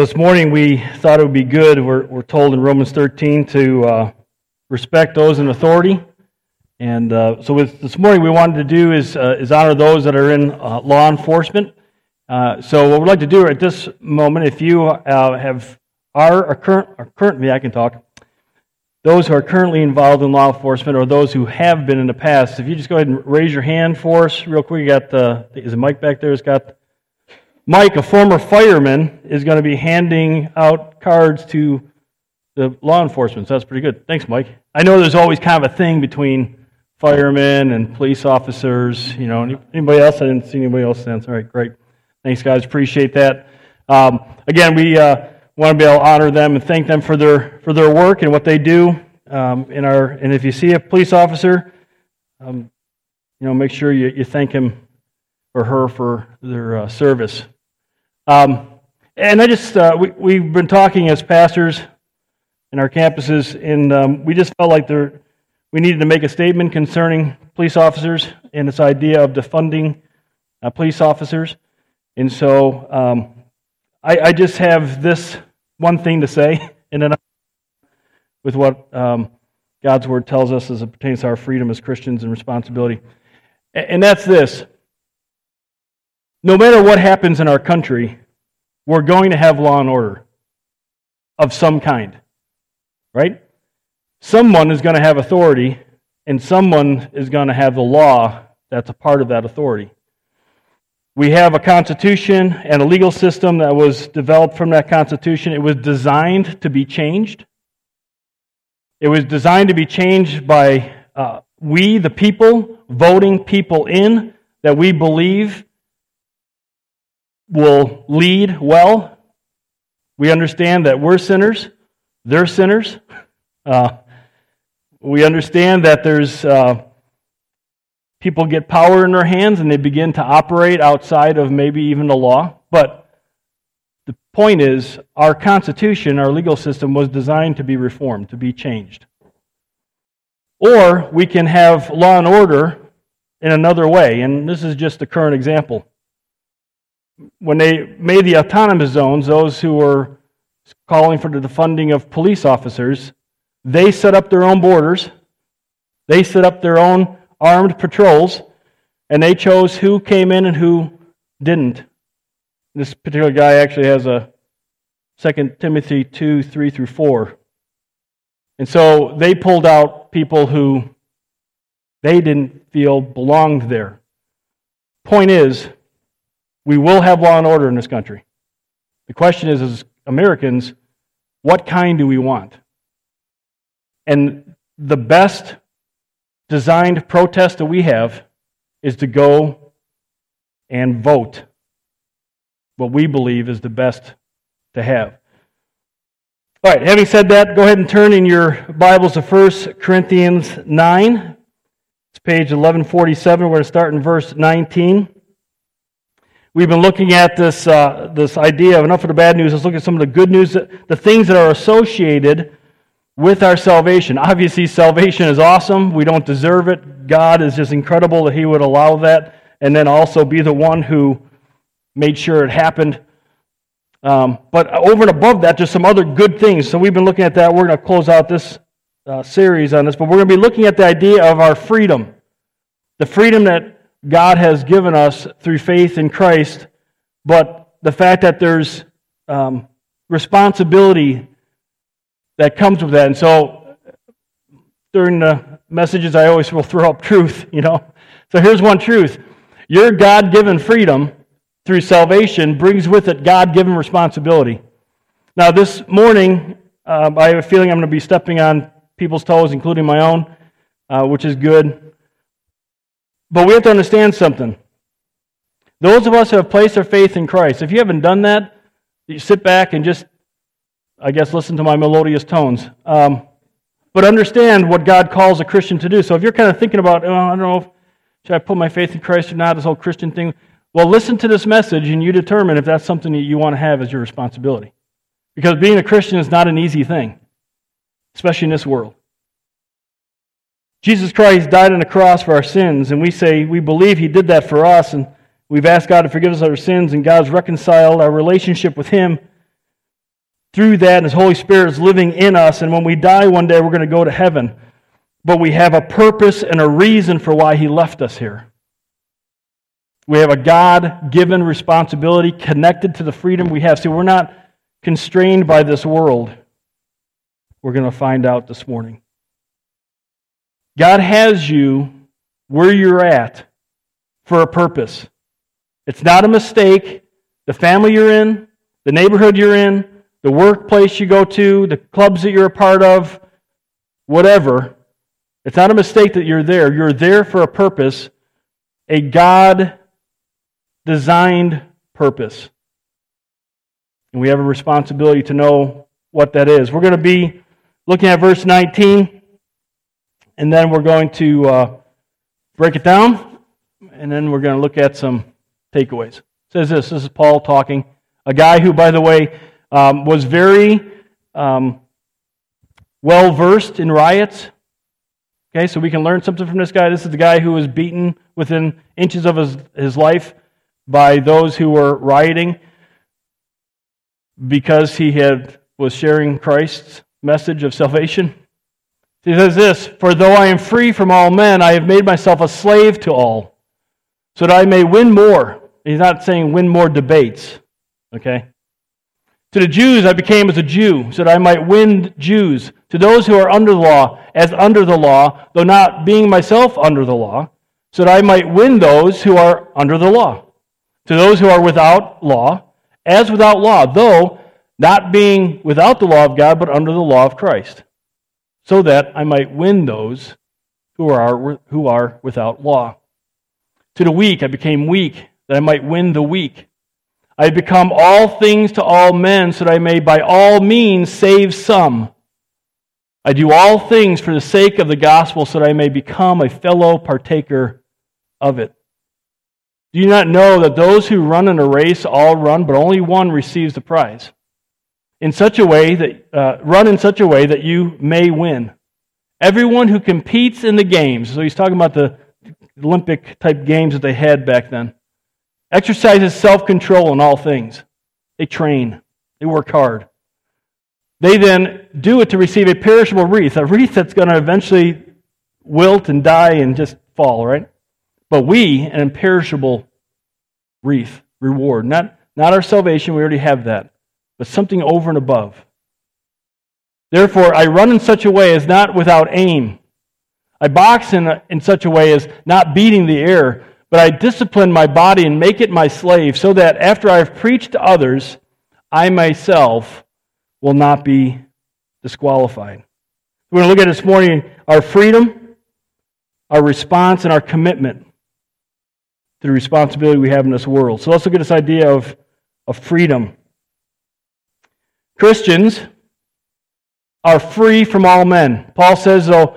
This morning we thought it would be good. We're, we're told in Romans 13 to uh, respect those in authority. And uh, so with this morning we wanted to do is, uh, is honor those that are in uh, law enforcement. Uh, so what we'd like to do at this moment, if you uh, have are, current, currently, I can talk, those who are currently involved in law enforcement or those who have been in the past, if you just go ahead and raise your hand for us real quick. You got the, is the mic back there? It's got Mike, a former fireman, is going to be handing out cards to the law enforcement. So that's pretty good. Thanks, Mike. I know there's always kind of a thing between firemen and police officers. You know, anybody else? I didn't see anybody else since. All right, great. Thanks, guys. Appreciate that. Um, again, we uh, want to be able to honor them and thank them for their for their work and what they do um, in our. And if you see a police officer, um, you know, make sure you, you thank him or her for their uh, service. Um, and I just, uh, we, we've been talking as pastors in our campuses, and um, we just felt like there, we needed to make a statement concerning police officers and this idea of defunding uh, police officers. And so um, I, I, just have this one thing to say, and then with what um, God's Word tells us as it pertains to our freedom as Christians and responsibility. And that's this no matter what happens in our country, we're going to have law and order of some kind. Right? Someone is going to have authority, and someone is going to have the law that's a part of that authority. We have a constitution and a legal system that was developed from that constitution. It was designed to be changed. It was designed to be changed by uh, we, the people, voting people in that we believe will lead well. We understand that we're sinners, they're sinners. Uh, we understand that there's uh, people get power in their hands and they begin to operate outside of maybe even the law. But the point is, our Constitution, our legal system, was designed to be reformed, to be changed. Or we can have law and order in another way, and this is just a current example when they made the autonomous zones, those who were calling for the funding of police officers, they set up their own borders, they set up their own armed patrols, and they chose who came in and who didn't. This particular guy actually has a 2 Timothy 2 3 through 4. And so they pulled out people who they didn't feel belonged there. Point is, we will have law and order in this country. The question is, as Americans, what kind do we want? And the best designed protest that we have is to go and vote what we believe is the best to have. All right, having said that, go ahead and turn in your Bibles to 1 Corinthians 9. It's page 1147. We're going to start in verse 19. We've been looking at this, uh, this idea of enough of the bad news. Let's look at some of the good news, the things that are associated with our salvation. Obviously, salvation is awesome. We don't deserve it. God is just incredible that He would allow that and then also be the one who made sure it happened. Um, but over and above that, just some other good things. So we've been looking at that. We're going to close out this uh, series on this, but we're going to be looking at the idea of our freedom. The freedom that God has given us through faith in Christ, but the fact that there's um, responsibility that comes with that. And so during the messages, I always will throw up truth, you know. So here's one truth your God given freedom through salvation brings with it God given responsibility. Now, this morning, uh, I have a feeling I'm going to be stepping on people's toes, including my own, uh, which is good. But we have to understand something. Those of us who have placed our faith in Christ, if you haven't done that, you sit back and just, I guess, listen to my melodious tones. Um, but understand what God calls a Christian to do. So if you're kind of thinking about, oh, I don't know, if, should I put my faith in Christ or not, this whole Christian thing, well, listen to this message and you determine if that's something that you want to have as your responsibility. Because being a Christian is not an easy thing, especially in this world. Jesus Christ died on the cross for our sins, and we say we believe He did that for us, and we've asked God to forgive us our sins, and God's reconciled our relationship with Him. through that, and His Holy Spirit is living in us. And when we die one day, we're going to go to heaven. But we have a purpose and a reason for why He left us here. We have a God given responsibility connected to the freedom we have. See, we're not constrained by this world. We're going to find out this morning. God has you where you're at for a purpose. It's not a mistake. The family you're in, the neighborhood you're in, the workplace you go to, the clubs that you're a part of, whatever. It's not a mistake that you're there. You're there for a purpose, a God designed purpose. And we have a responsibility to know what that is. We're going to be looking at verse 19, and then we're going to uh, break it down, and then we're going to look at some takeaways. It says this this is Paul talking, a guy who, by the way, um, was very um, well versed in riots. Okay, so we can learn something from this guy. This is the guy who was beaten within inches of his, his life by those who were rioting because he had was sharing Christ's message of salvation. He says this For though I am free from all men, I have made myself a slave to all, so that I may win more. He's not saying win more debates, okay? To the Jews, I became as a Jew, so that I might win Jews. To those who are under the law, as under the law, though not being myself under the law, so that I might win those who are under the law. To those who are without law, as without law, though not being without the law of God, but under the law of Christ, so that I might win those who are, who are without law. To the weak, I became weak, that I might win the weak. I have become all things to all men, so that I may by all means save some. I do all things for the sake of the gospel, so that I may become a fellow partaker of it. Do you not know that those who run in a race all run, but only one receives the prize? In such a way that uh, run in such a way that you may win. Everyone who competes in the games, so he's talking about the Olympic type games that they had back then exercises self control in all things. They train, they work hard. They then do it to receive a perishable wreath, a wreath that's going to eventually wilt and die and just fall, right? But we, an imperishable wreath, reward. Not, not our salvation, we already have that, but something over and above. Therefore, I run in such a way as not without aim. I box in, a, in such a way as not beating the air, but I discipline my body and make it my slave, so that after I have preached to others, I myself will not be disqualified. We're going to look at this morning our freedom, our response, and our commitment to the responsibility we have in this world. So let's look at this idea of, of freedom. Christians are free from all men. Paul says, though,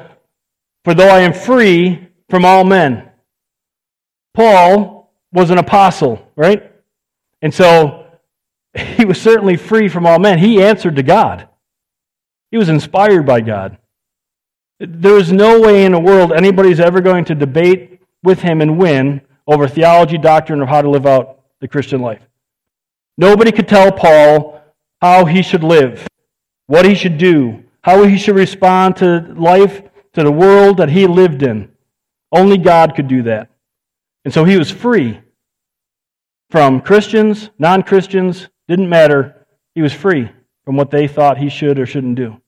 for though I am free from all men. Paul was an apostle, right? And so he was certainly free from all men. He answered to God, he was inspired by God. There is no way in the world anybody's ever going to debate with him and win over theology, doctrine, or how to live out the Christian life. Nobody could tell Paul how he should live, what he should do, how he should respond to life, to the world that he lived in. Only God could do that. And so he was free from Christians, non Christians, didn't matter. He was free from what they thought he should or shouldn't do.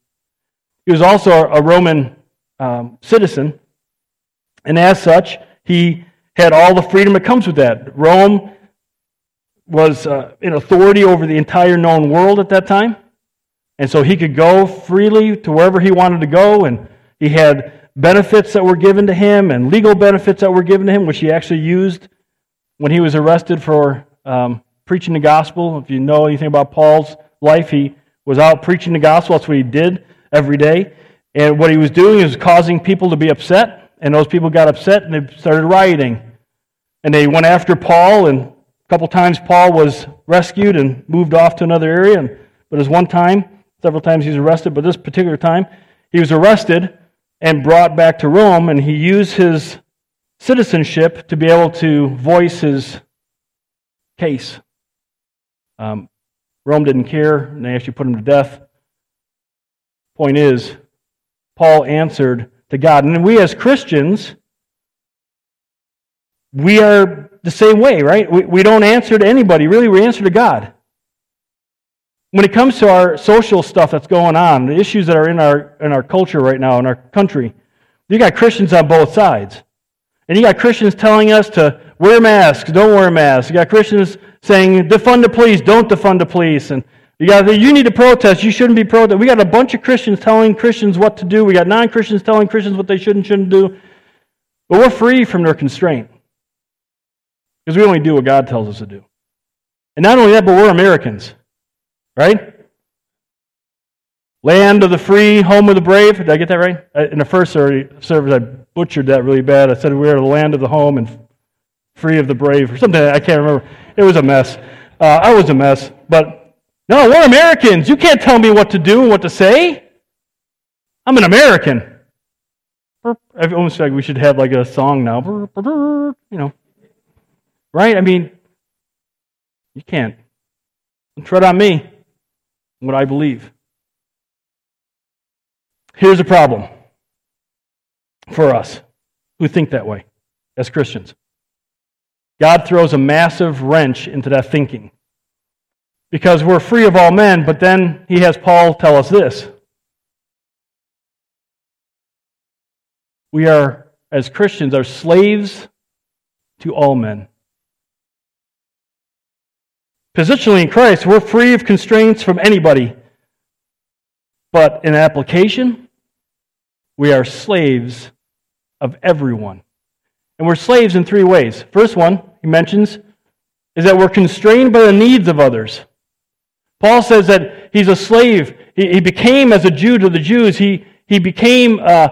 He was also a Roman um, citizen, and as such, he had all the freedom that comes with that. Rome was uh, in authority over the entire known world at that time, and so he could go freely to wherever he wanted to go, and he had benefits that were given to him and legal benefits that were given to him, which he actually used when he was arrested for um, preaching the gospel. If you know anything about Paul's life, he was out preaching the gospel. That's what he did every day. And what he was doing is causing people to be upset, and those people got upset and they started rioting. And they went after Paul, and a couple times Paul was rescued and moved off to another area. And, but as one time, several times he was arrested, but this particular time, he was arrested and brought back to Rome, and he used his citizenship to be able to voice his case. Um, Rome didn't care, and they actually put him to death. Point is, Paul answered to God. And we as Christians, we are the same way, right? We, we don't answer to anybody. Really, we answer to God. When it comes to our social stuff that's going on, the issues that are in our, in our culture right now, in our country, you got Christians on both sides. And you got Christians telling us to wear masks, don't wear masks. You got Christians saying defund the police, don't defund the police. And you got you need to protest, you shouldn't be protesting. We got a bunch of Christians telling Christians what to do. We got non-Christians telling Christians what they should and shouldn't do. But we're free from their constraint. Because we only do what God tells us to do. And not only that, but we're Americans. Right? Land of the free, home of the brave. Did I get that right? In the first service, I butchered that really bad. I said we are the land of the home and free of the brave, or something. I can't remember. It was a mess. Uh, I was a mess. But no, we're Americans. You can't tell me what to do and what to say. I'm an American. I almost like we should have like a song now. You know. Right? I mean, you can't. Tread on me, what I believe. Here's a problem for us who think that way as Christians. God throws a massive wrench into that thinking. Because we're free of all men, but then he has Paul tell us this. We are, as Christians, are slaves to all men. Positionally in Christ, we're free of constraints from anybody. But in application, we are slaves of everyone. And we're slaves in three ways. First one, he mentions, is that we're constrained by the needs of others. Paul says that he's a slave. He, he became as a Jew to the Jews. He, he became uh,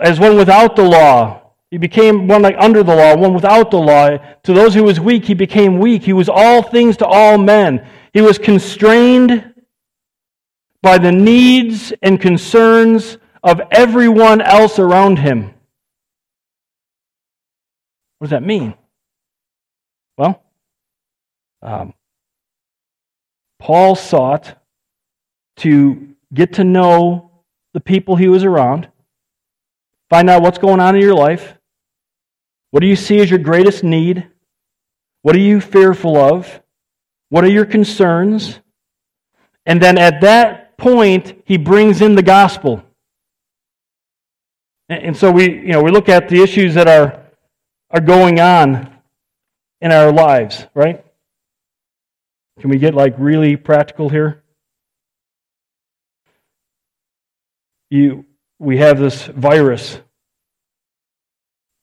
as one without the law he became one like under the law, one without the law. To those who was weak, he became weak. He was all things to all men. He was constrained by the needs and concerns of everyone else around him. What does that mean? Well, um, Paul sought to get to know the people he was around, find out what's going on in your life, what do you see as your greatest need? What are you fearful of? What are your concerns? And then at that point, he brings in the gospel. And so we, you know, we look at the issues that are, are going on in our lives, right? Can we get like really practical here? You, we have this virus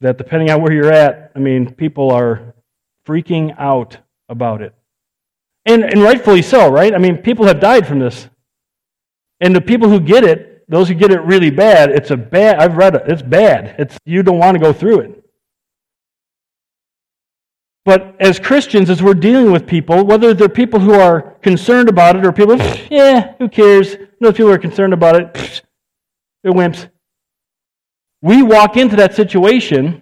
that depending on where you're at, I mean, people are freaking out about it. And, and rightfully so, right? I mean, people have died from this. And the people who get it, those who get it really bad, it's a bad, I've read it, it's bad. It's, you don't want to go through it. But as Christians, as we're dealing with people, whether they're people who are concerned about it or people, yeah, who cares? Those people are concerned about it, they're wimps we walk into that situation,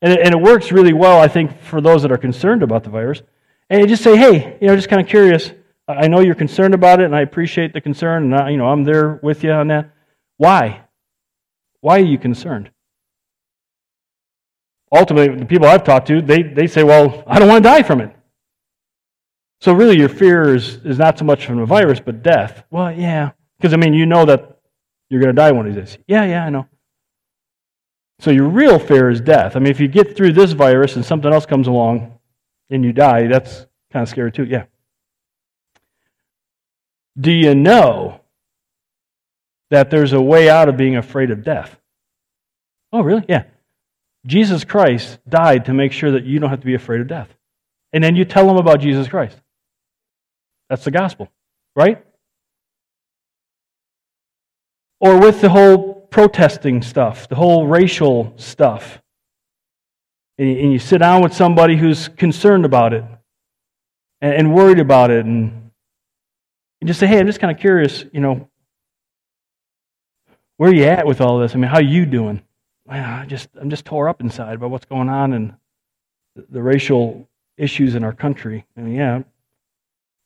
and it, and it works really well, I think, for those that are concerned about the virus. And you just say, hey, you know, just kind of curious. I know you're concerned about it, and I appreciate the concern, and I, you know, I'm there with you on that. Why? Why are you concerned? Ultimately, the people I've talked to, they, they say, well, I don't want to die from it. So really, your fear is, is not so much from the virus, but death. Well, yeah. Because, I mean, you know that you're going to die one of these days. Yeah, yeah, I know. So your real fear is death. I mean, if you get through this virus and something else comes along and you die, that's kind of scary too. Yeah. Do you know that there's a way out of being afraid of death? Oh, really? Yeah. Jesus Christ died to make sure that you don't have to be afraid of death. And then you tell them about Jesus Christ. That's the gospel, right? Or with the whole protesting stuff, the whole racial stuff. And you sit down with somebody who's concerned about it and worried about it, and you just say, "Hey, I'm just kind of curious, you know, where are you at with all this? I mean, how are you doing?" I just I'm just tore up inside about what's going on and the racial issues in our country. I mean, yeah,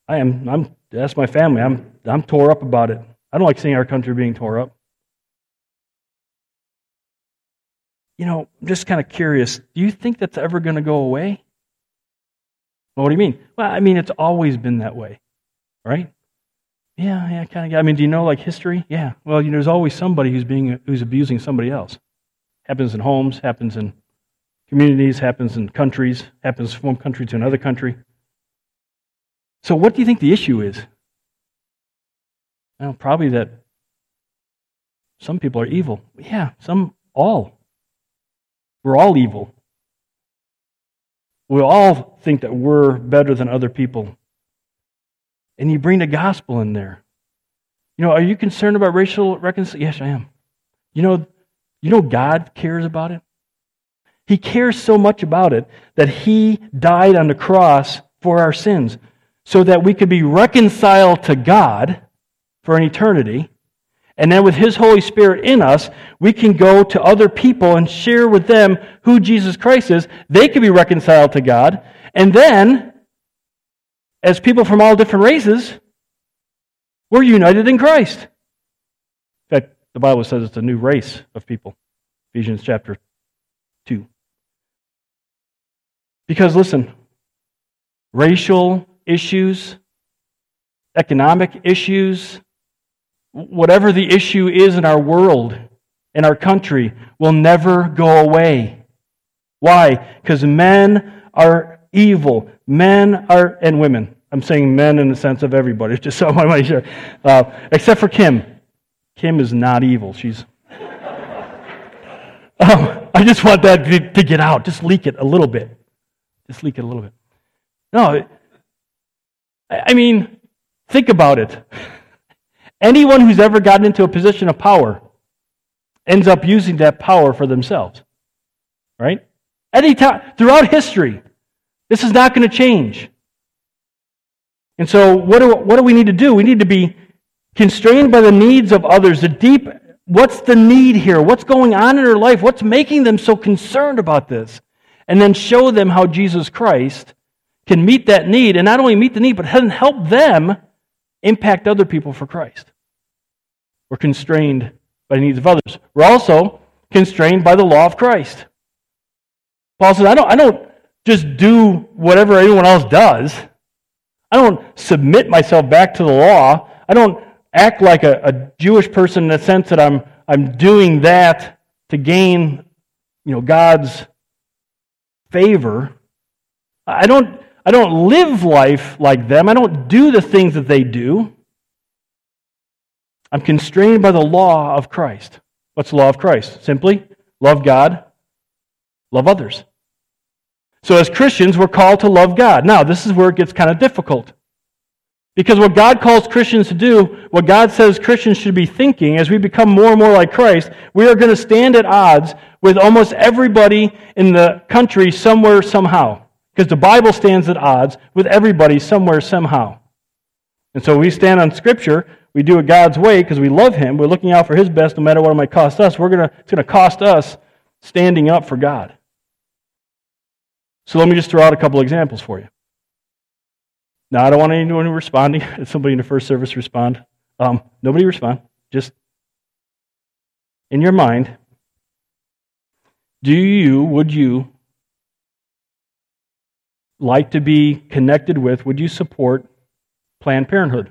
I am. I'm, that's my family. I'm, I'm tore up about it. I don't like seeing our country being tore up. You know, I'm just kind of curious. Do you think that's ever going to go away? Well, what do you mean? Well, I mean, it's always been that way, right? Yeah, yeah, kind of. I mean, do you know like history? Yeah. Well, you know, there's always somebody who's being who's abusing somebody else. Happens in homes, happens in communities, happens in countries, happens from one country to another country. So, what do you think the issue is? Well, probably that some people are evil. Yeah, some, all. We're all evil. We all think that we're better than other people. And you bring the gospel in there. You know, are you concerned about racial reconciliation? Yes, I am. You know, you know God cares about it? He cares so much about it that he died on the cross for our sins so that we could be reconciled to God for an eternity. And then with His Holy Spirit in us, we can go to other people and share with them who Jesus Christ is. They can be reconciled to God. And then, as people from all different races, we're united in Christ. In fact, the Bible says it's a new race of people. Ephesians chapter 2. Because listen, racial issues, economic issues, whatever the issue is in our world, in our country, will never go away. Why? Because men are evil. Men are, and women. I'm saying men in the sense of everybody, just so I might. Uh, except for Kim. Kim is not evil. She's. um, I just want that to get out. Just leak it a little bit. Just leak it a little bit. No, I mean, think about it. Anyone who's ever gotten into a position of power ends up using that power for themselves. Right? Any time throughout history, this is not going to change. And so, what do, what do we need to do? We need to be constrained by the needs of others. The deep, what's the need here? What's going on in their life? What's making them so concerned about this? and then show them how Jesus Christ can meet that need, and not only meet the need, but help them impact other people for Christ. We're constrained by the needs of others. We're also constrained by the law of Christ. Paul says, I don't, I don't just do whatever anyone else does. I don't submit myself back to the law. I don't act like a, a Jewish person in the sense that I'm, I'm doing that to gain you know, God's favor. I don't, I don't live life like them. I don't do the things that they do. I'm constrained by the law of Christ. What's the law of Christ? Simply love God, love others. So, as Christians, we're called to love God. Now, this is where it gets kind of difficult. Because what God calls Christians to do, what God says Christians should be thinking, as we become more and more like Christ, we are going to stand at odds with almost everybody in the country somewhere, somehow. Because the Bible stands at odds with everybody somewhere, somehow. And so we stand on Scripture. We do it God's way because we love Him. We're looking out for His best no matter what it might cost us. We're gonna, it's going to cost us standing up for God. So let me just throw out a couple examples for you. Now, I don't want anyone responding. Somebody in the first service respond. Um, nobody respond. Just in your mind, do you, would you like to be connected with, would you support Planned Parenthood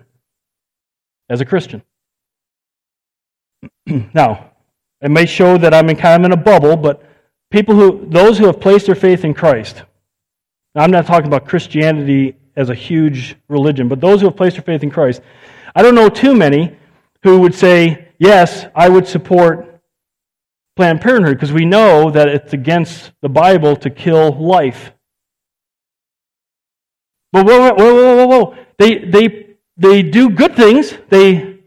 as a Christian? now, it may show that I'm in kind of in a bubble, but people who, those who have placed their faith in Christ, now I'm not talking about Christianity as a huge religion, but those who have placed their faith in Christ, I don't know too many who would say, yes, I would support Planned Parenthood because we know that it's against the Bible to kill life. But whoa, whoa, whoa, whoa, whoa. They, they, they do good things. They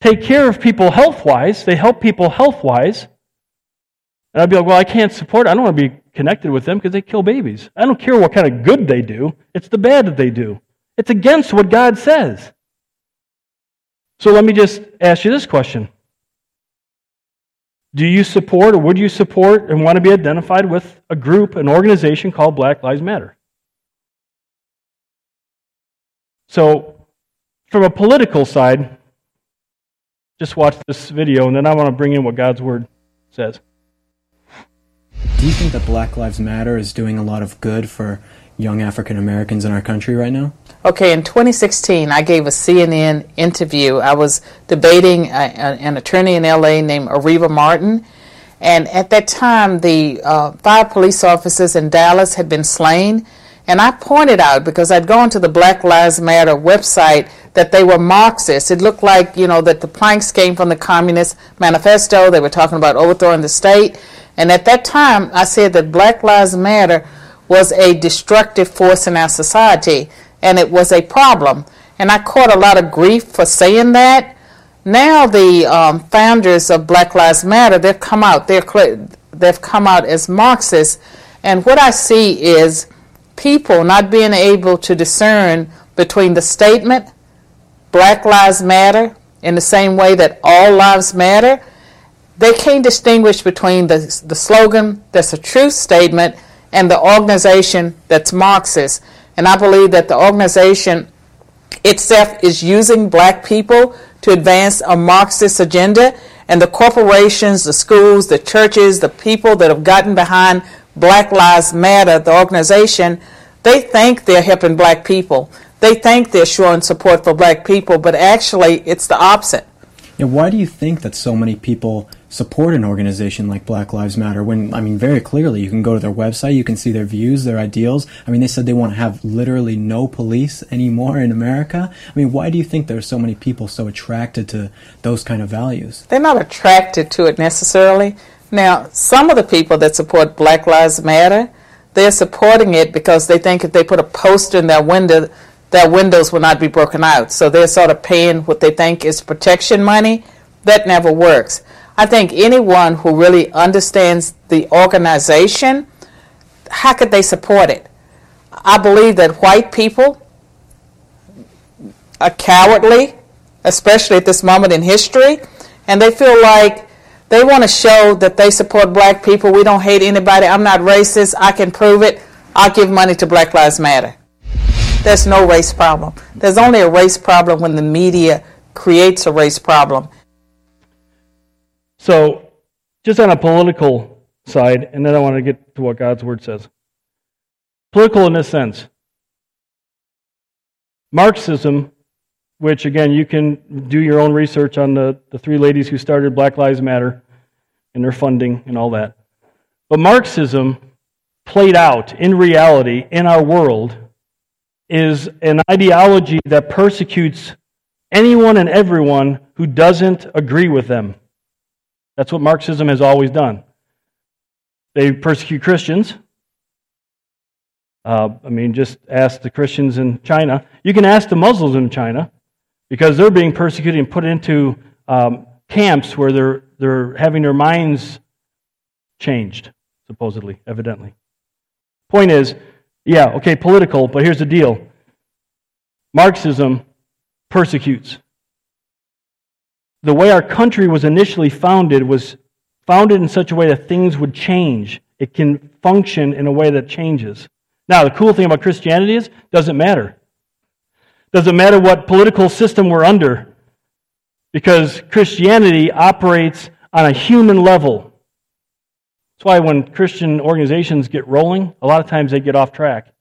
take care of people health wise. They help people health wise. And I'd be like, well, I can't support it. I don't want to be connected with them because they kill babies. I don't care what kind of good they do, it's the bad that they do. It's against what God says. So let me just ask you this question do you support or would you support and want to be identified with a group, an organization called Black Lives Matter? So, from a political side, just watch this video, and then I want to bring in what God's Word says. Do you think that Black Lives Matter is doing a lot of good for young African Americans in our country right now? Okay, in 2016, I gave a CNN interview. I was debating a, a, an attorney in LA named Areva Martin. And at that time, the uh, five police officers in Dallas had been slain. And I pointed out, because I'd gone to the Black Lives Matter website, that they were Marxists. It looked like, you know, that the planks came from the Communist Manifesto. They were talking about overthrowing the state. And at that time, I said that Black Lives Matter was a destructive force in our society, and it was a problem. And I caught a lot of grief for saying that. Now the um, founders of Black Lives Matter, they've come out. They're they've come out as Marxists, and what I see is people not being able to discern between the statement, Black Lives Matter, in the same way that all lives matter. They can't distinguish between the, the slogan that's a truth statement and the organization that's Marxist. And I believe that the organization itself is using black people to advance a Marxist agenda, and the corporations, the schools, the churches, the people that have gotten behind Black Lives Matter, the organization, they think they're helping black people. They think they're showing support for black people, but actually it's the opposite. Yeah, why do you think that so many people support an organization like Black Lives Matter when, I mean, very clearly you can go to their website, you can see their views, their ideals. I mean, they said they want to have literally no police anymore in America. I mean, why do you think there are so many people so attracted to those kind of values? They're not attracted to it necessarily. Now, some of the people that support Black Lives Matter, they're supporting it because they think if they put a poster in their window, their windows will not be broken out. So they're sort of paying what they think is protection money. That never works. I think anyone who really understands the organization, how could they support it? I believe that white people are cowardly, especially at this moment in history, and they feel like they want to show that they support black people. We don't hate anybody. I'm not racist. I can prove it. I'll give money to Black Lives Matter. There's no race problem. There's only a race problem when the media creates a race problem. So, just on a political side, and then I want to get to what God's Word says. Political in this sense. Marxism, which again, you can do your own research on the, the three ladies who started Black Lives Matter and their funding and all that. But Marxism played out in reality in our world is an ideology that persecutes anyone and everyone who doesn't agree with them. That's what Marxism has always done. They persecute Christians. Uh, I mean, just ask the Christians in China. You can ask the Muslims in China because they're being persecuted and put into um, camps where they're, they're having their minds changed, supposedly, evidently. Point is, yeah, okay, political, but here's the deal Marxism persecutes. The way our country was initially founded was founded in such a way that things would change. It can function in a way that changes. Now, the cool thing about Christianity is doesn't matter. Doesn't matter what political system we're under because Christianity operates on a human level. That's why when Christian organizations get rolling, a lot of times they get off track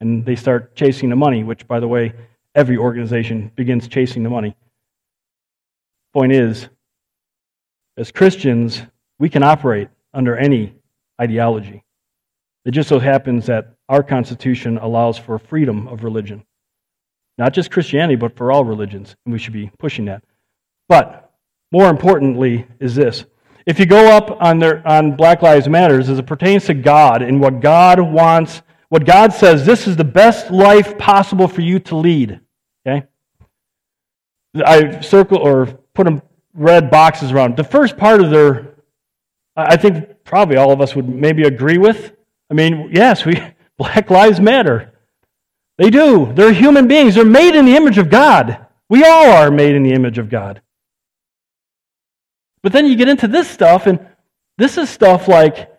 and they start chasing the money, which, by the way, every organization begins chasing the money. Point is, as Christians, we can operate under any ideology. It just so happens that our Constitution allows for freedom of religion. Not just Christianity, but for all religions, and we should be pushing that. But more importantly, is this if you go up on, their, on Black Lives Matters as it pertains to God and what God wants, what God says, this is the best life possible for you to lead. Okay? I circle or put them red boxes around. The first part of their, I think probably all of us would maybe agree with. I mean, yes, we Black Lives Matter. They do. They're human beings. They're made in the image of God. We all are made in the image of God. But then you get into this stuff, and this is stuff like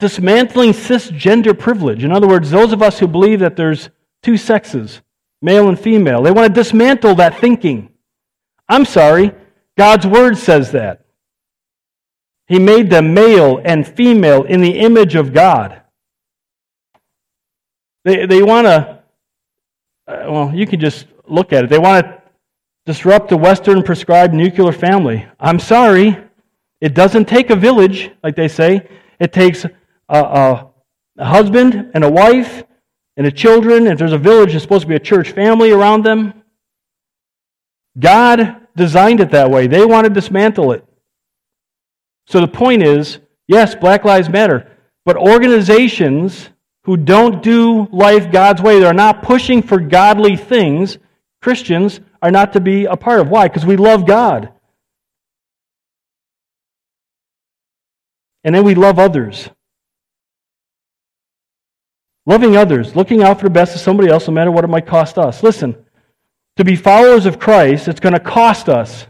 dismantling cisgender privilege. In other words, those of us who believe that there's two sexes, male and female. They want to dismantle that thinking. I'm sorry, God's Word says that. He made them male and female in the image of God. They, they want to, uh, well, you can just look at it. They want to disrupt the Western prescribed nuclear family. I'm sorry, it doesn't take a village, like they say. It takes a, a, a husband and a wife and a children. If there's a village, there's supposed to be a church family around them. God designed it that way. They want to dismantle it. So the point is yes, Black Lives Matter, but organizations who don't do life God's way, they're not pushing for godly things, Christians are not to be a part of. Why? Because we love God. And then we love others. Loving others, looking out for the best of somebody else, no matter what it might cost us. Listen, to be followers of Christ, it's going to cost us.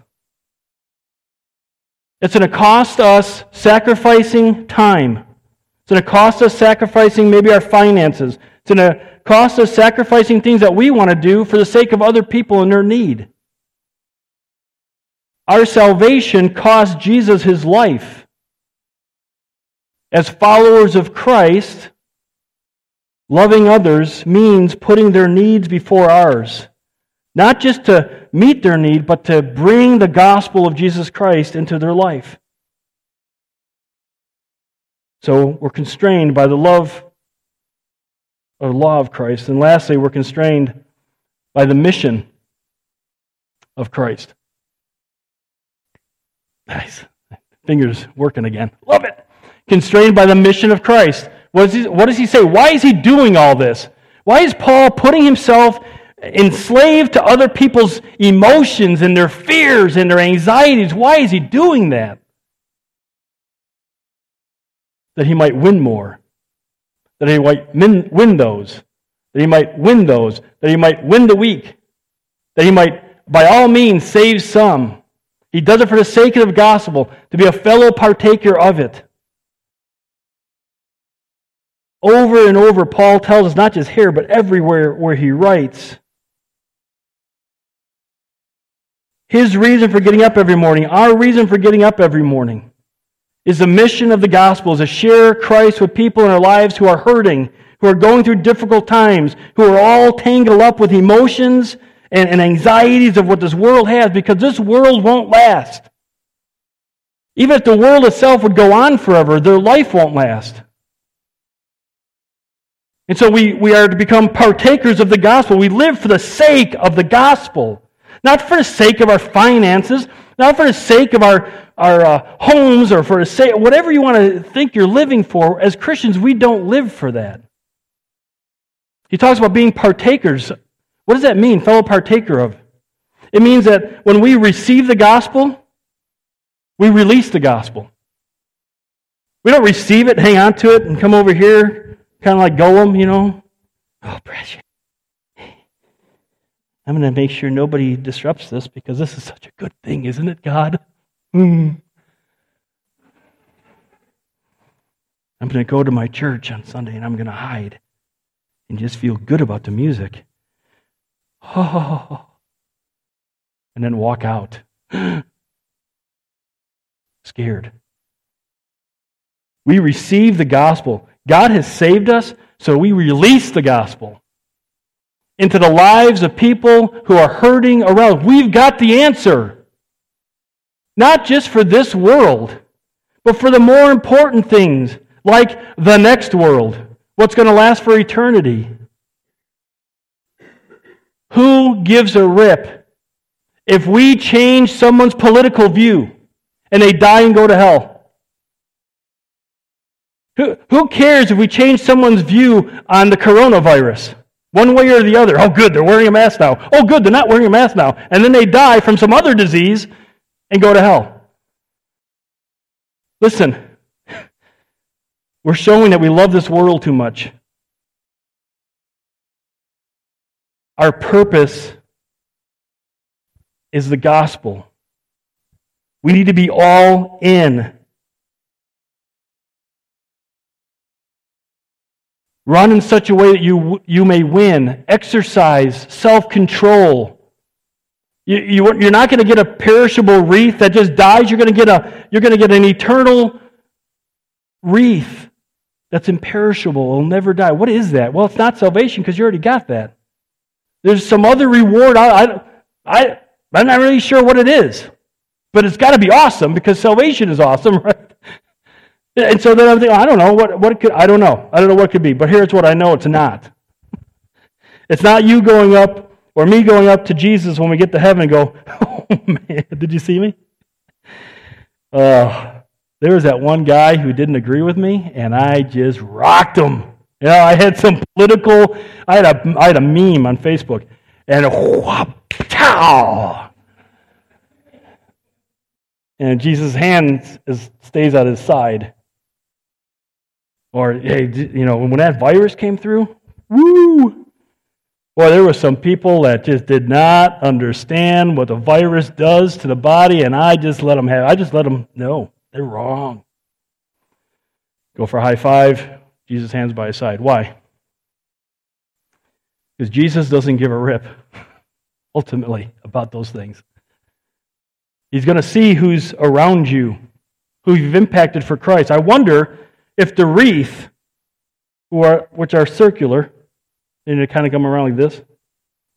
It's going to cost us sacrificing time. It's going to cost us sacrificing maybe our finances. It's going to cost us sacrificing things that we want to do for the sake of other people in their need. Our salvation cost Jesus his life. As followers of Christ, loving others means putting their needs before ours. Not just to meet their need, but to bring the gospel of Jesus Christ into their life. So we're constrained by the love or law of Christ. And lastly, we're constrained by the mission of Christ. Nice. Fingers working again. Love it. Constrained by the mission of Christ. What does, he, what does he say? Why is he doing all this? Why is Paul putting himself enslaved to other people's emotions and their fears and their anxieties. Why is he doing that? That he might win more. That he might win those. That he might win those. That he might win the weak. That he might, by all means, save some. He does it for the sake of the gospel, to be a fellow partaker of it. Over and over, Paul tells us, not just here, but everywhere where he writes, His reason for getting up every morning, our reason for getting up every morning, is the mission of the gospel, is to share Christ with people in our lives who are hurting, who are going through difficult times, who are all tangled up with emotions and, and anxieties of what this world has, because this world won't last. Even if the world itself would go on forever, their life won't last. And so we, we are to become partakers of the gospel. We live for the sake of the gospel. Not for the sake of our finances, not for the sake of our, our uh, homes or for the sake, whatever you want to think you're living for. As Christians, we don't live for that. He talks about being partakers. What does that mean, fellow partaker of? It means that when we receive the gospel, we release the gospel. We don't receive it, hang on to it, and come over here, kind of like Gollum, you know. Oh, precious. I'm going to make sure nobody disrupts this because this is such a good thing, isn't it, God? Mm. I'm going to go to my church on Sunday and I'm going to hide and just feel good about the music. Oh. And then walk out. Scared. We receive the gospel. God has saved us, so we release the gospel into the lives of people who are hurting around. We've got the answer. Not just for this world, but for the more important things, like the next world, what's going to last for eternity. Who gives a rip if we change someone's political view and they die and go to hell? Who, who cares if we change someone's view on the coronavirus? One way or the other. Oh, good, they're wearing a mask now. Oh, good, they're not wearing a mask now. And then they die from some other disease and go to hell. Listen, we're showing that we love this world too much. Our purpose is the gospel. We need to be all in. Run in such a way that you, you may win. Exercise self control. You, you, are not going to get a perishable wreath that just dies. You're going to get, a, you're going to get an eternal wreath that's imperishable. It'll never die. What is that? Well, it's not salvation because you already got that. There's some other reward. I, I, I, I'm not really sure what it is, but it's got to be awesome because salvation is awesome, right? And so then I'm thinking, I don't know what what could. I don't know. I don't know what it could be. But here's what I know: it's not. It's not you going up or me going up to Jesus when we get to heaven and go, "Oh man, did you see me?" Uh, there was that one guy who didn't agree with me, and I just rocked him. You know, I had some political. I had a I had a meme on Facebook, and whoop. And Jesus' hand is, stays at his side. Or, hey, you know, when that virus came through, woo! Boy, there were some people that just did not understand what the virus does to the body, and I just let them have. I just let them know they're wrong. Go for a high five. Jesus' hands by his side. Why? Because Jesus doesn't give a rip, ultimately, about those things. He's going to see who's around you, who you've impacted for Christ. I wonder if the wreath, which are circular, and they kind of come around like this,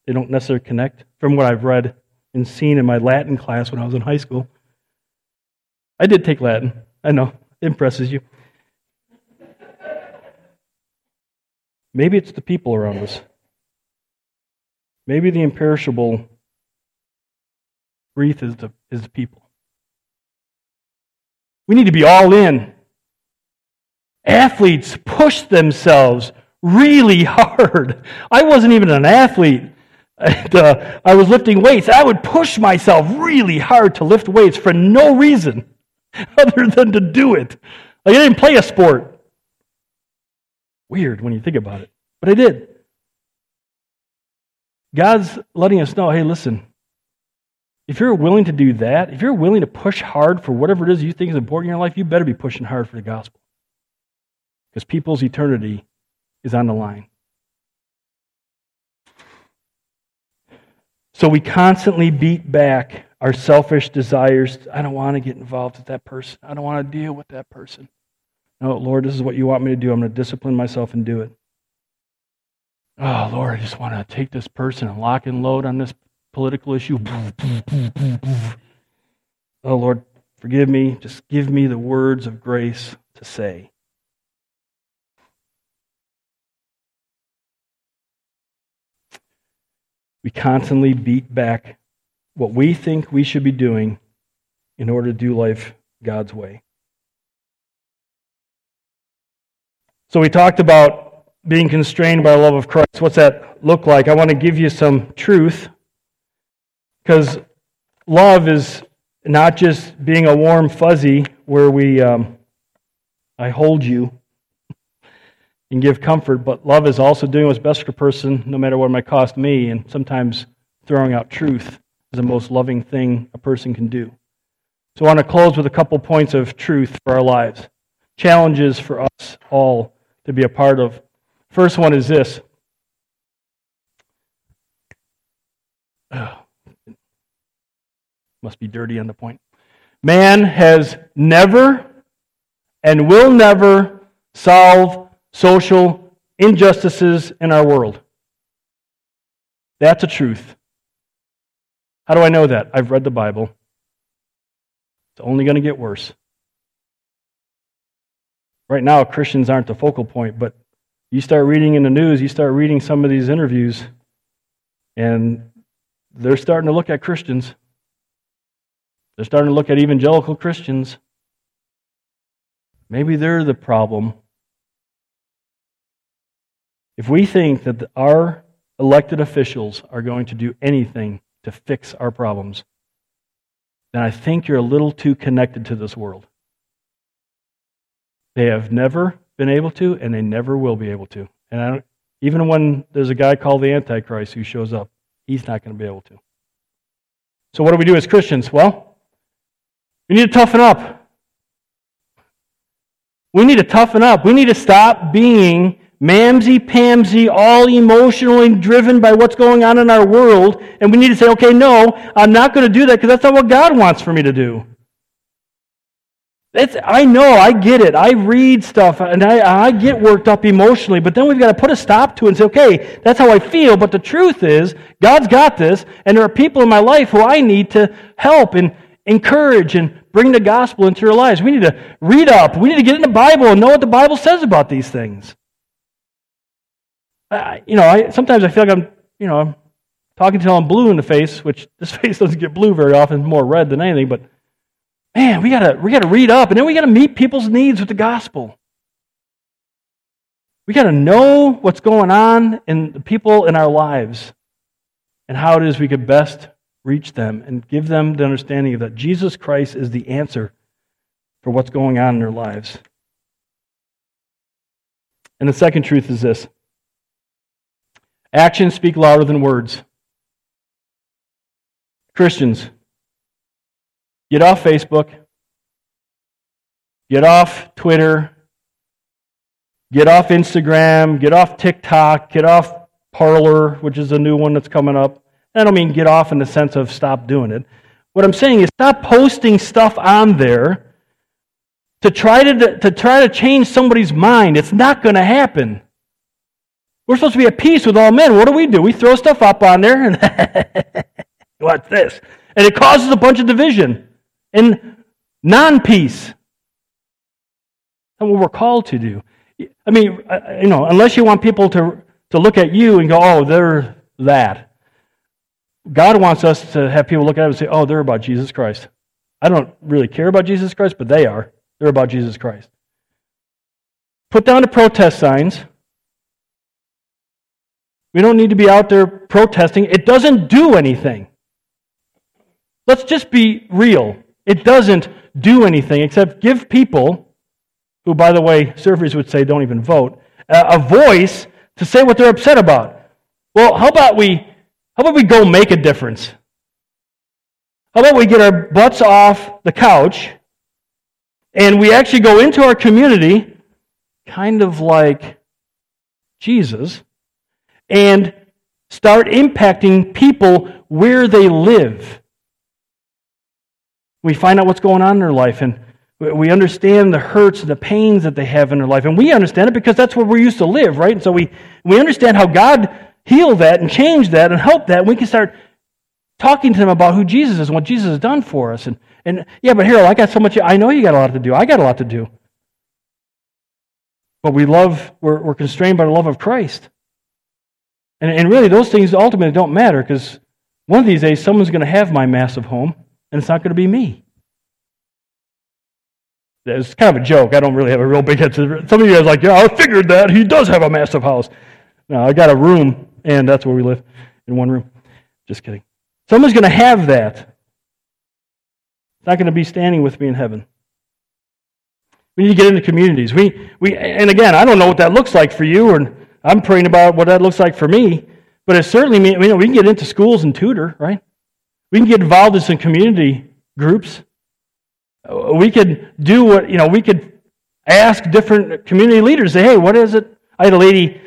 they don't necessarily connect from what I've read and seen in my Latin class when I was in high school. I did take Latin. I know. It impresses you. Maybe it's the people around us. Maybe the imperishable wreath is the, is the people. We need to be all in Athletes push themselves really hard. I wasn't even an athlete. And, uh, I was lifting weights. I would push myself really hard to lift weights for no reason other than to do it. Like I didn't play a sport. Weird when you think about it, but I did. God's letting us know hey, listen, if you're willing to do that, if you're willing to push hard for whatever it is you think is important in your life, you better be pushing hard for the gospel because people's eternity is on the line. So we constantly beat back our selfish desires. I don't want to get involved with that person. I don't want to deal with that person. No, Lord, this is what you want me to do. I'm going to discipline myself and do it. Oh, Lord, I just want to take this person and lock and load on this political issue. Oh, Lord, forgive me. Just give me the words of grace to say. We constantly beat back what we think we should be doing in order to do life God's way. So we talked about being constrained by the love of Christ. What's that look like? I want to give you some truth because love is not just being a warm fuzzy where we, um, I hold you and give comfort, but love is also doing what's best for a person, no matter what it might cost me. And sometimes throwing out truth is the most loving thing a person can do. So I want to close with a couple points of truth for our lives. Challenges for us all to be a part of. First one is this. must be dirty on the point. Man has never and will never solve social injustices in our world. That's a truth. How do I know that? I've read the Bible. It's only going to get worse. Right now, Christians aren't the focal point, but you start reading in the news, you start reading some of these interviews, and they're starting to look at Christians. They're starting to look at evangelical Christians. Maybe they're the problem if we think that our elected officials are going to do anything to fix our problems, then I think you're a little too connected to this world. They have never been able to, and they never will be able to. And even when there's a guy called the Antichrist who shows up, he's not going to be able to. So, what do we do as Christians? Well, we need to toughen up. We need to toughen up. We need to stop being mamsy pamsy, all emotionally driven by what's going on in our world. And we need to say, okay, no, I'm not going to do that because that's not what God wants for me to do. It's, I know, I get it. I read stuff and I, I get worked up emotionally, but then we've got to put a stop to it and say, okay, that's how I feel, but the truth is, God's got this, and there are people in my life who I need to help and encourage and bring the gospel into their lives. We need to read up. We need to get in the Bible and know what the Bible says about these things. You know, I, sometimes I feel like I'm, you know, talking till I'm blue in the face, which this face doesn't get blue very often, more red than anything, but man, we gotta we gotta read up, and then we gotta meet people's needs with the gospel. We gotta know what's going on in the people in our lives and how it is we could best reach them and give them the understanding of that Jesus Christ is the answer for what's going on in their lives. And the second truth is this actions speak louder than words. Christians, get off Facebook, get off Twitter, get off Instagram, get off TikTok, get off Parler, which is a new one that's coming up. I don't mean get off in the sense of stop doing it. What I'm saying is stop posting stuff on there to try to, to try to change somebody's mind. It's not going to happen. We're supposed to be at peace with all men. What do we do? We throw stuff up on there and what's this? And it causes a bunch of division and non-peace. That's what we're called to do. I mean, you know, unless you want people to, to look at you and go, oh, they're that. God wants us to have people look at it and say, oh, they're about Jesus Christ. I don't really care about Jesus Christ, but they are. They're about Jesus Christ. Put down the protest signs. We don't need to be out there protesting. It doesn't do anything. Let's just be real. It doesn't do anything except give people, who, by the way, surveys would say don't even vote, a voice to say what they're upset about. Well, how about we how about we go make a difference? How about we get our butts off the couch and we actually go into our community, kind of like Jesus, and start impacting people where they live? We find out what's going on in their life and we understand the hurts and the pains that they have in their life. And we understand it because that's where we're used to live, right? And so we, we understand how God heal that and change that and help that. And we can start talking to them about who Jesus is and what Jesus has done for us. And, and yeah, but Harold, I got so much, I know you got a lot to do. I got a lot to do. But we love, we're, we're constrained by the love of Christ. And, and really, those things ultimately don't matter because one of these days, someone's going to have my massive home, and it's not going to be me. It's kind of a joke. I don't really have a real big head. Some of you guys are like, yeah, I figured that. He does have a massive house. No, I got a room and that's where we live, in one room. Just kidding. Someone's going to have that. It's not going to be standing with me in heaven. We need to get into communities. We, we, and again, I don't know what that looks like for you, and I'm praying about what that looks like for me. But it certainly means you know, we can get into schools and tutor, right? We can get involved in some community groups. We could do what, you know, we could ask different community leaders, say, hey, what is it? I had a lady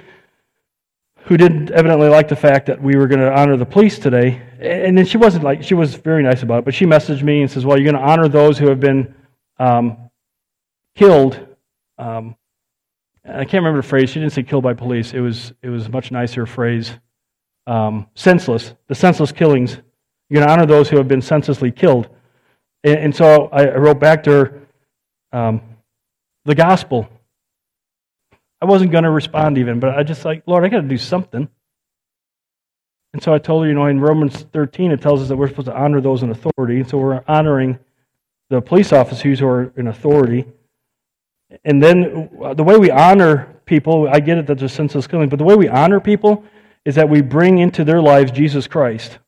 who didn't evidently like the fact that we were going to honor the police today. And then she wasn't like, she was very nice about it, but she messaged me and says, Well, you're going to honor those who have been um, killed. Um, I can't remember the phrase. She didn't say killed by police. It was, it was a much nicer phrase. Um, senseless, the senseless killings. You're going to honor those who have been senselessly killed. And, and so I, wrote back to her um, the gospel I wasn't going to respond even, but I just like, Lord, I got to do something. And so I told her, you know, in Romans 13, it tells us that we're supposed to honor those in authority. And so we're honoring the police officers who are in authority. And then uh, the way we honor people, I get it that there's senseless killing, but the way we honor people is that we bring into their lives Jesus Christ.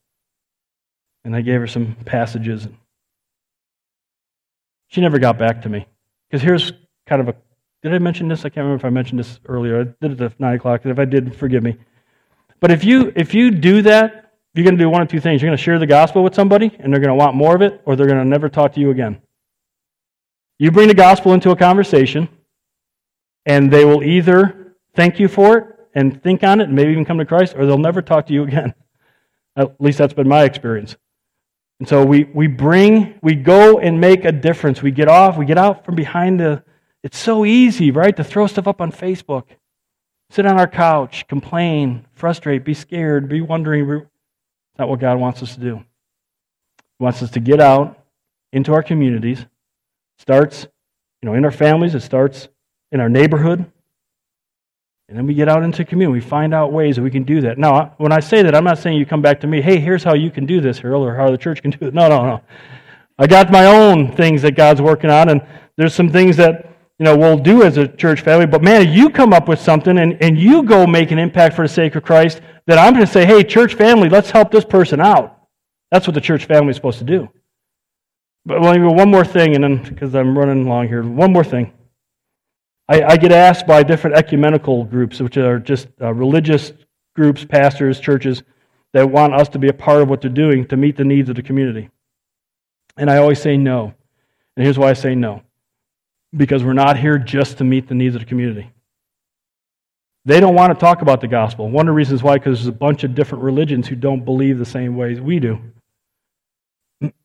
And I gave her some passages. She never got back to me. Because here's kind of a did I mention this? I can't remember if I mentioned this earlier. I did it at 9 o'clock. If I did, forgive me. But if you, if you do that, you're going to do one of two things. You're going to share the gospel with somebody, and they're going to want more of it, or they're going to never talk to you again. You bring the gospel into a conversation, and they will either thank you for it and think on it and maybe even come to Christ, or they'll never talk to you again. At least that's been my experience. And so we, we bring, we go and make a difference. We get off, we get out from behind the. It's so easy, right, to throw stuff up on Facebook, sit on our couch, complain, frustrate, be scared, be wondering. It's not what God wants us to do. He wants us to get out into our communities. Starts, you know, in our families. It starts in our neighborhood. And then we get out into community. We find out ways that we can do that. Now, when I say that, I'm not saying you come back to me, hey, here's how you can do this, Harold, or how the church can do it. No, no, no. I got my own things that God's working on, and there's some things that you know we'll do as a church family. But man, you come up with something and, and you go make an impact for the sake of Christ, that I'm going to say, hey, church family, let's help this person out. That's what the church family is supposed to do. But one more thing, and then because I'm running along here, one more thing. I, I, get asked by different ecumenical groups, which are just uh, religious groups, pastors, churches, that want us to be a part of what they're doing to meet the needs of the community. And I always say no. And here's why I say no because we're not here just to meet the needs of the community. They don't want to talk about the gospel. One of the reasons why, because there's a bunch of different religions who don't believe the same ways we do.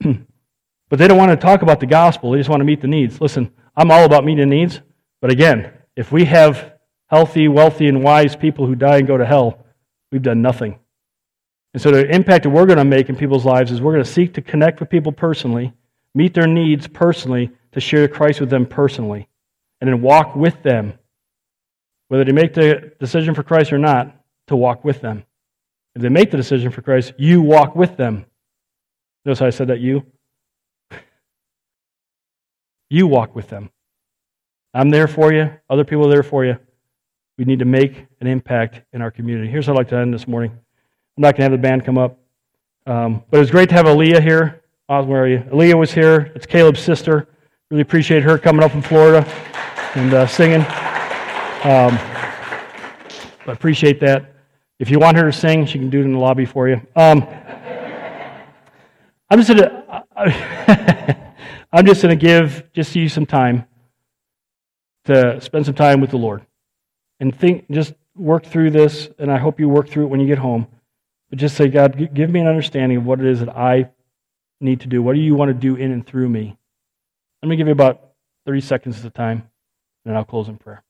but they don't want to talk about the gospel. They just want to meet the needs. Listen, I'm all about meeting needs. But again, if we have healthy, wealthy, and wise people who die and go to hell, we've done nothing. And so the impact that we're going to make in people's lives is we're going to seek to connect with people personally, meet their needs personally, to share Christ with them personally, and then walk with them. Whether they make the decision for Christ or not, to walk with them. If they make the decision for Christ, you walk with them. Notice how I said that you? You walk with them. I'm there for you. Other people are there for you. We need to make an impact in our community. Here's how I'd like to end this morning. I'm not going to have the band come up. Um, but it was great to have Aaliyah here. Where are you? Aaliyah was here. It's Caleb's sister. Really appreciate her coming up from Florida and uh, singing. Um, I appreciate that. If you want her to sing, she can do it in the lobby for you. Um, I'm just gonna, I'm just gonna give just you some time to spend some time with the Lord and think, just work through this, and I hope you work through it when you get home. But just say, God, give me an understanding of what it is that I need to do. What do you want to do in and through me? Let me give you about 30 seconds of time, and I'll close in prayer.